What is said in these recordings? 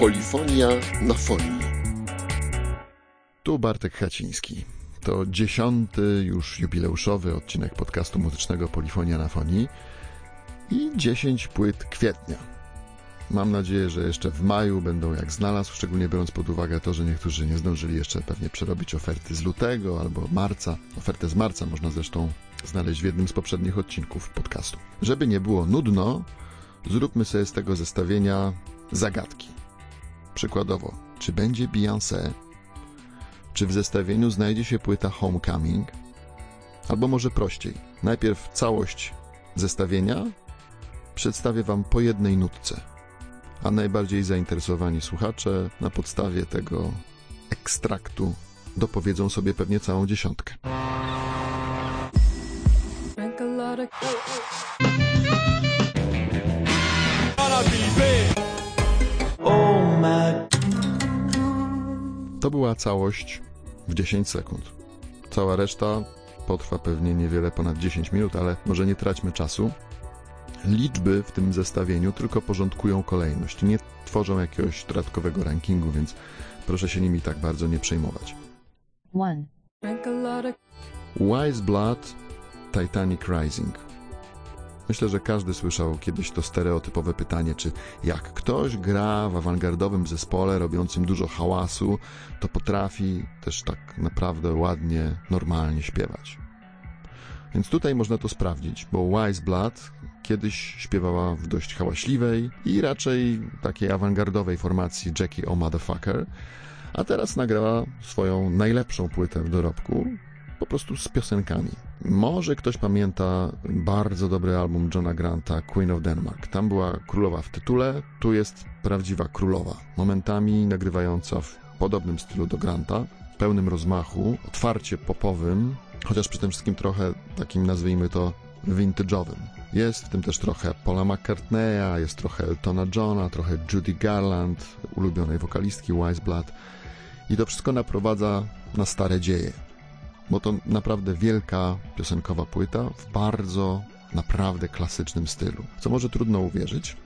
Polifonia na fonii. Tu Bartek Haciński. To dziesiąty już jubileuszowy odcinek podcastu muzycznego Polifonia na fonii i dziesięć płyt kwietnia. Mam nadzieję, że jeszcze w maju będą jak znalazł, szczególnie biorąc pod uwagę to, że niektórzy nie zdążyli jeszcze pewnie przerobić oferty z lutego albo marca. Ofertę z marca można zresztą znaleźć w jednym z poprzednich odcinków podcastu. Żeby nie było nudno, zróbmy sobie z tego zestawienia zagadki. Przykładowo, czy będzie Beyoncé? Czy w zestawieniu znajdzie się płyta Homecoming? Albo może prościej, najpierw całość zestawienia przedstawię Wam po jednej nutce, a najbardziej zainteresowani słuchacze na podstawie tego ekstraktu dopowiedzą sobie pewnie całą dziesiątkę. To była całość w 10 sekund. Cała reszta potrwa pewnie niewiele ponad 10 minut, ale może nie traćmy czasu. Liczby w tym zestawieniu tylko porządkują kolejność, nie tworzą jakiegoś dodatkowego rankingu, więc proszę się nimi tak bardzo nie przejmować. one, Wise Blood, Titanic Rising. Myślę, że każdy słyszał kiedyś to stereotypowe pytanie, czy jak ktoś gra w awangardowym zespole robiącym dużo hałasu, to potrafi też tak naprawdę ładnie, normalnie śpiewać. Więc tutaj można to sprawdzić, bo Wise Blood kiedyś śpiewała w dość hałaśliwej i raczej takiej awangardowej formacji Jackie O Motherfucker, a teraz nagrała swoją najlepszą płytę w dorobku, po prostu z piosenkami. Może ktoś pamięta bardzo dobry album Johna Granta Queen of Denmark. Tam była królowa w tytule, tu jest prawdziwa królowa, momentami nagrywająca w podobnym stylu do Granta, pełnym rozmachu, otwarcie popowym, chociaż przy tym wszystkim trochę takim nazwijmy to vintage'owym. Jest w tym też trochę Paula McCartneya, jest trochę Eltona Johna, trochę Judy Garland, ulubionej wokalistki Wise Blood. I to wszystko naprowadza na stare dzieje bo to naprawdę wielka piosenkowa płyta w bardzo, naprawdę klasycznym stylu. Co może trudno uwierzyć,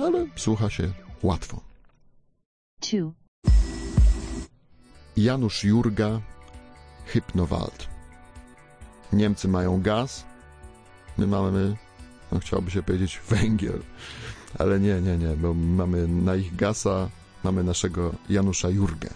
ale słucha się łatwo. two, Janusz Jurga, Hypnowald. Niemcy mają gaz, my mamy, no chciałoby się powiedzieć, węgiel. Ale nie, nie, nie, bo mamy na ich gasa, mamy naszego Janusza Jurgę,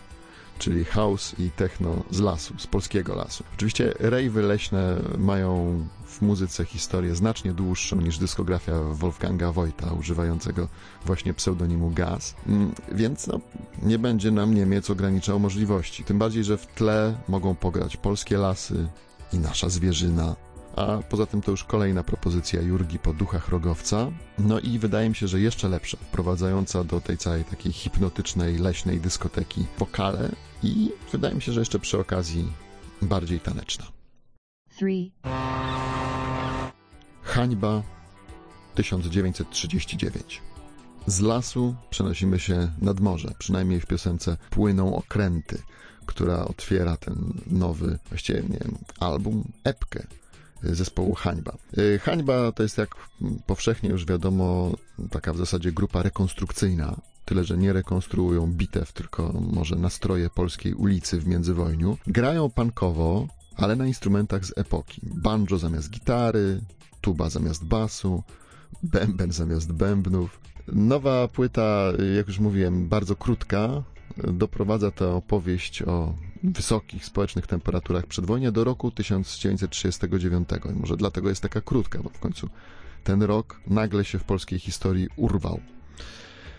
czyli house i techno z lasu, z polskiego lasu. Oczywiście rejwy leśne mają w muzyce historię znacznie dłuższą niż dyskografia Wolfganga Wojta, używającego właśnie pseudonimu Gaz, Mm, więc no, nie będzie nam Niemiec ograniczał możliwości. Tym bardziej, że w tle mogą pograć polskie lasy i nasza zwierzyna, a poza tym to już kolejna propozycja Jurgi po duchach rogowca. No i wydaje mi się, że jeszcze lepsza, wprowadzająca do tej całej takiej hipnotycznej, leśnej dyskoteki wokale i wydaje mi się, że jeszcze przy okazji bardziej taneczna. three, Hańba 1939. Z lasu przenosimy się nad morze, przynajmniej w piosence Płyną okręty, która otwiera ten nowy, właściwie nie wiem, album, epkę zespołu Hańba. Y, Hańba to jest, jak powszechnie już wiadomo, taka w zasadzie grupa rekonstrukcyjna. Tyle, że nie rekonstruują bitew, tylko może nastroje polskiej ulicy w międzywojniu. Grają punkowo, ale na instrumentach z epoki. Banjo zamiast gitary, tuba zamiast basu, bęben zamiast bębnów. Nowa płyta, jak już mówiłem, bardzo krótka, doprowadza tę opowieść o wysokich społecznych temperaturach przedwojnia do roku 1939. I może dlatego jest taka krótka, bo w końcu ten rok nagle się w polskiej historii urwał.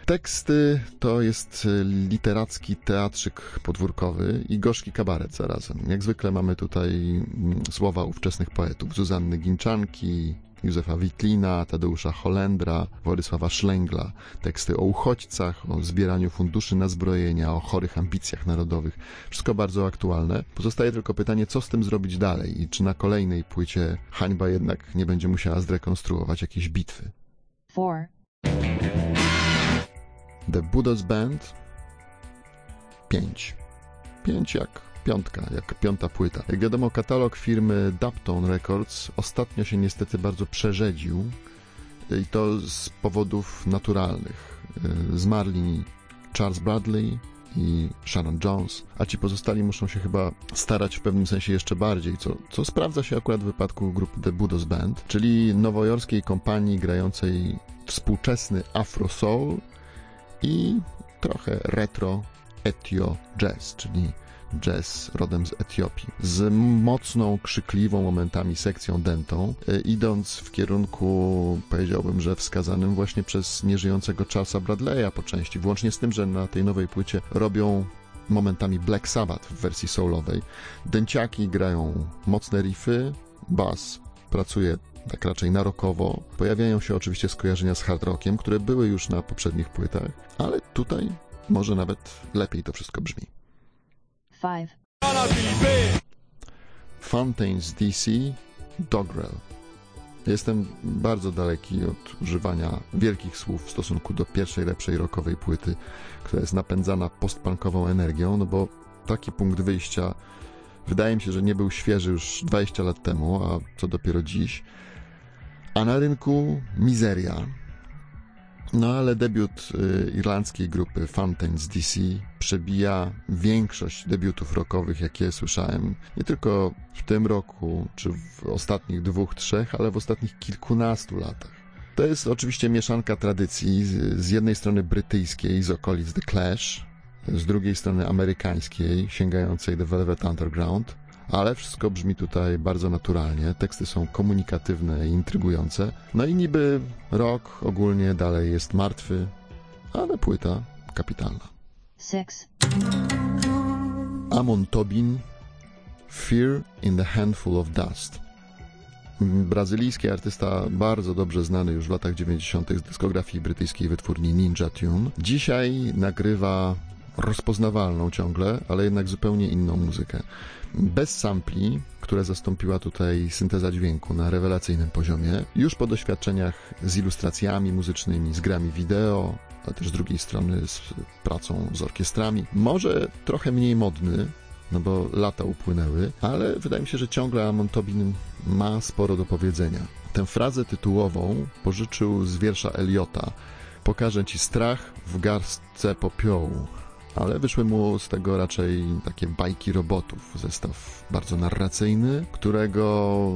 Teksty to jest literacki teatrzyk podwórkowy i gorzki kabaret zarazem. Jak zwykle mamy tutaj mm, słowa ówczesnych poetów Zuzanny Ginczanki, Józefa Witlina, Tadeusza Holendra, Władysława Szlęgla, teksty o uchodźcach, o zbieraniu funduszy na zbrojenia, o chorych ambicjach narodowych. Wszystko bardzo aktualne. Pozostaje tylko pytanie, co z tym zrobić dalej i czy na kolejnej płycie hańba jednak nie będzie musiała zrekonstruować jakiejś bitwy. four, The Buddha's Band 5. 5 jak piątka, jak piąta płyta. Jak wiadomo, katalog firmy Daptone Records ostatnio się niestety bardzo przerzedził i to z powodów naturalnych. Y, Zmarli Charles Bradley i Sharon Jones, a ci pozostali muszą się chyba starać w pewnym sensie jeszcze bardziej, co, co sprawdza się akurat w wypadku grupy The Budos Band, czyli nowojorskiej kompanii grającej współczesny afro soul i trochę retro etio jazz, czyli jazz rodem z Etiopii, z mocną, krzykliwą momentami sekcją dentą, e, idąc w kierunku, powiedziałbym, że wskazanym właśnie przez nieżyjącego Charlesa Bradley'a po części, włącznie z tym, że na tej nowej płycie robią momentami Black Sabbath w wersji soulowej. Dęciaki grają mocne riffy, bass pracuje tak raczej narokowo. Pojawiają się oczywiście skojarzenia z hard rockiem, które były już na poprzednich płytach, ale tutaj może nawet lepiej to wszystko brzmi. 5, Fountains DC Dogrel. Jestem bardzo daleki od używania wielkich słów w stosunku do pierwszej, lepszej rockowej płyty, która jest napędzana postpunkową energią, no bo taki punkt wyjścia wydaje mi się, że nie był świeży już 20 lat temu, a co dopiero dziś. A na rynku mizeria. No ale debiut y, irlandzkiej grupy Fountains DC przebija większość debiutów rockowych, jakie słyszałem. Nie tylko w tym roku, czy w ostatnich dwóch, trzech, ale w ostatnich kilkunastu latach. To jest oczywiście mieszanka tradycji, z, jednej strony brytyjskiej, z okolic The Clash, z drugiej strony amerykańskiej, sięgającej The Velvet Underground, ale wszystko brzmi tutaj bardzo naturalnie. Teksty są komunikatywne i intrygujące. No i niby rok ogólnie dalej jest martwy, ale płyta kapitalna. 6, Amon Tobin Fear in the Handful of Dust. Brazylijski artysta, bardzo dobrze znany już w latach 90. z dyskografii brytyjskiej wytwórni Ninja Tune. Dzisiaj nagrywa rozpoznawalną ciągle, ale jednak zupełnie inną muzykę. Bez sampli, które zastąpiła tutaj synteza dźwięku na rewelacyjnym poziomie, już po doświadczeniach z ilustracjami muzycznymi, z grami wideo, ale też z drugiej strony z pracą z orkiestrami. Może trochę mniej modny, no bo lata upłynęły, ale wydaje mi się, że ciągle Amon Tobin ma sporo do powiedzenia. Tę frazę tytułową pożyczył z wiersza Eliota. Pokażę ci strach w garstce popiołu. Ale wyszły mu z tego raczej takie bajki robotów. Zestaw bardzo narracyjny, którego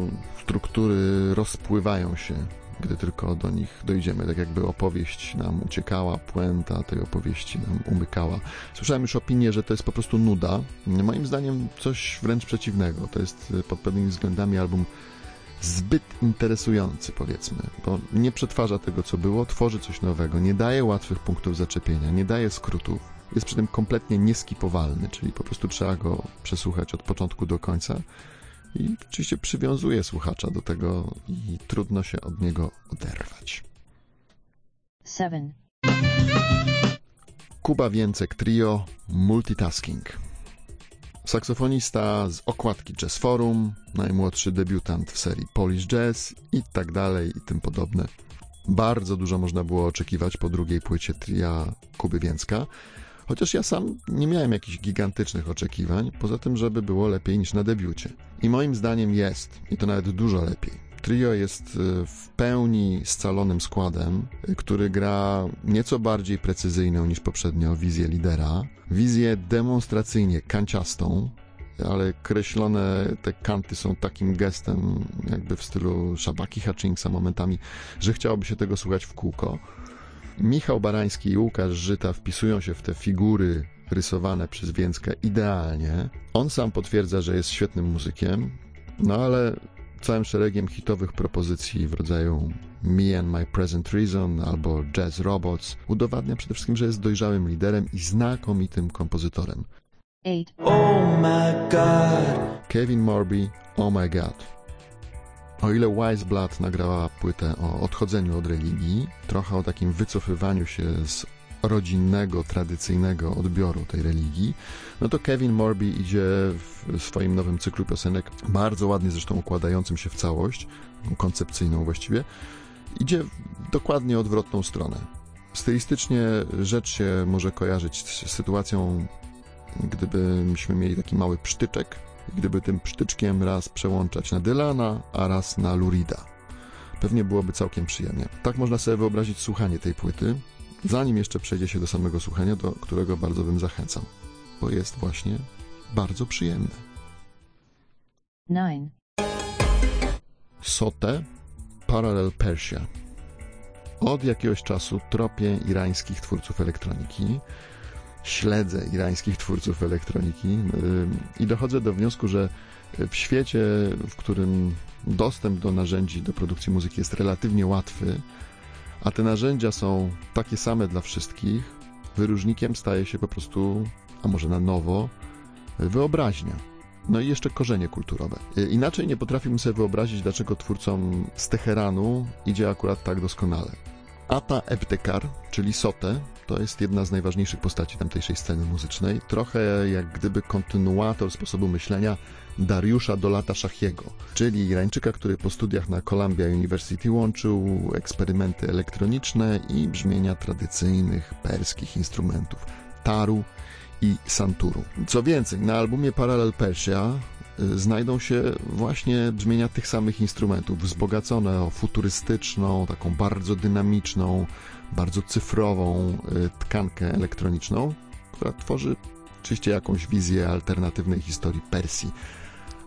struktury rozpływają się gdy tylko do nich dojdziemy, tak jakby opowieść nam uciekała, puenta tej opowieści nam umykała. Słyszałem już opinię, że to jest po prostu nuda. Moim zdaniem coś wręcz przeciwnego. To jest pod pewnymi względami album zbyt interesujący, powiedzmy, bo nie przetwarza tego, co było, tworzy coś nowego, nie daje łatwych punktów zaczepienia, nie daje skrótów. Jest przy tym kompletnie nieskipowalny, czyli po prostu trzeba go przesłuchać od początku do końca i oczywiście przywiązuje słuchacza do tego i trudno się od niego oderwać. 7, Kuba Więcek Trio Multitasking. Saksofonista z okładki Jazz Forum, najmłodszy debiutant w serii Polish Jazz i tak dalej i tym podobne. Bardzo dużo można było oczekiwać po drugiej płycie tria Kuby Więcka, chociaż ja sam nie miałem jakichś gigantycznych oczekiwań, poza tym, żeby było lepiej niż na debiucie. I moim zdaniem jest, i to nawet dużo lepiej. Trio jest y, w pełni scalonym składem, y, który gra nieco bardziej precyzyjną niż poprzednio wizję lidera. Wizję demonstracyjnie kanciastą, ale kreślone te kanty są takim gestem, jakby w stylu Szabaki Hutchinsa momentami, że chciałoby się tego słuchać w kółko. Michał Barański i Łukasz Żyta wpisują się w te figury rysowane przez Więcka idealnie. On sam potwierdza, że jest świetnym muzykiem, no ale całym szeregiem hitowych propozycji w rodzaju Me and My Present Reason albo Jazz Robots udowadnia przede wszystkim, że jest dojrzałym liderem i znakomitym kompozytorem. 8, Oh my God. Kevin Morby, Oh My God. O ile Blood nagrała płytę o odchodzeniu od religii, trochę o takim wycofywaniu się z rodzinnego, tradycyjnego odbioru tej religii, no to Kevin Morby idzie w swoim nowym cyklu piosenek, bardzo ładnie zresztą układającym się w całość, koncepcyjną właściwie, idzie w dokładnie odwrotną stronę. Stylistycznie rzecz się może kojarzyć z sytuacją, gdybyśmy mieli taki mały psztyczek, gdyby tym psztyczkiem raz przełączać na Dylana, a raz na Lurida. Pewnie byłoby całkiem przyjemnie. Tak można sobie wyobrazić słuchanie tej płyty. zanim jeszcze przejdzie się do samego słuchania, do którego bardzo bym zachęcał, bo jest właśnie bardzo przyjemny. 9, Sote Parallel Persia. Od jakiegoś czasu tropię irańskich twórców elektroniki, śledzę irańskich twórców elektroniki yy, i dochodzę do wniosku, że w świecie, w którym dostęp do narzędzi do produkcji muzyki jest relatywnie łatwy, a te narzędzia są takie same dla wszystkich, wyróżnikiem staje się po prostu, a może na nowo, wyobraźnia. No i jeszcze korzenie kulturowe. Y, Inaczej nie potrafiłbym sobie wyobrazić, dlaczego twórcom z Teheranu idzie akurat tak doskonale. Ata Ebtekar, czyli Sote, to jest jedna z najważniejszych postaci tamtejszej sceny muzycznej. Trochę jak gdyby kontynuator sposobu myślenia Dariusza Dolata Szachiego, czyli Irańczyka, który po studiach na Columbia University łączył eksperymenty elektroniczne i brzmienia tradycyjnych perskich instrumentów taru i santuru. Co więcej, na albumie Parallel Persia znajdą się właśnie brzmienia tych samych instrumentów, wzbogacone o futurystyczną, taką bardzo dynamiczną, bardzo cyfrową y, tkankę elektroniczną, która tworzy oczywiście jakąś wizję alternatywnej historii Persji,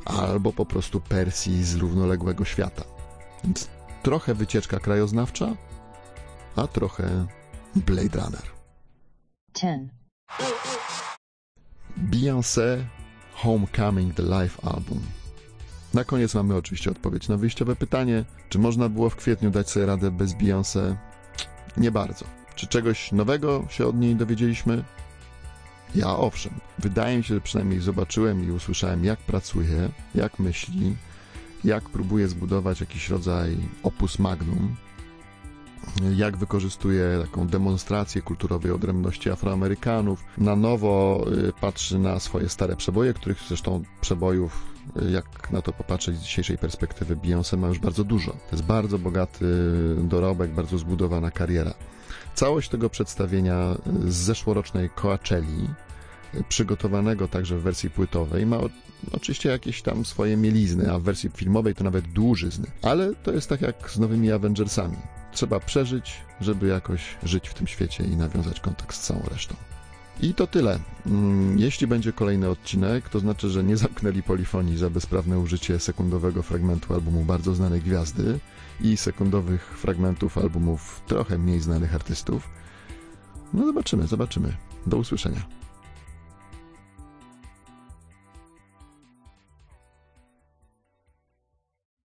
albo po prostu Persji z równoległego świata. Więc trochę wycieczka krajoznawcza, a trochę Blade Runner. 10, Beyoncé Homecoming The Live Album. Na koniec mamy oczywiście odpowiedź na wyjściowe pytanie, czy można było w kwietniu dać sobie radę bez Beyoncé? Nie bardzo. Czy czegoś nowego się od niej dowiedzieliśmy? Ja owszem. Wydaje mi się, że przynajmniej zobaczyłem i usłyszałem, jak pracuje, jak myśli, jak próbuje zbudować jakiś rodzaj opus magnum, jak wykorzystuje taką demonstrację kulturowej odrębności Afroamerykanów. Na nowo y, patrzy na swoje stare przeboje, których zresztą przebojów, y, jak na to popatrzeć z dzisiejszej perspektywy, Beyoncé ma już bardzo dużo. To jest bardzo bogaty dorobek, bardzo zbudowana kariera. Całość tego przedstawienia y, z zeszłorocznej Coachelli, przygotowanego także w wersji płytowej, ma oczywiście jakieś tam swoje mielizny, a w wersji filmowej to nawet dłużyzny. Ale to jest tak jak z nowymi Avengersami. Trzeba przeżyć, żeby jakoś żyć w tym świecie i nawiązać kontakt z całą resztą. I to tyle. Mm, Jeśli będzie kolejny odcinek, to znaczy, że nie zamknęli polifonii za bezprawne użycie sekundowego fragmentu albumu bardzo znanej gwiazdy i sekundowych fragmentów albumów trochę mniej znanych artystów. No zobaczymy, zobaczymy. Do usłyszenia.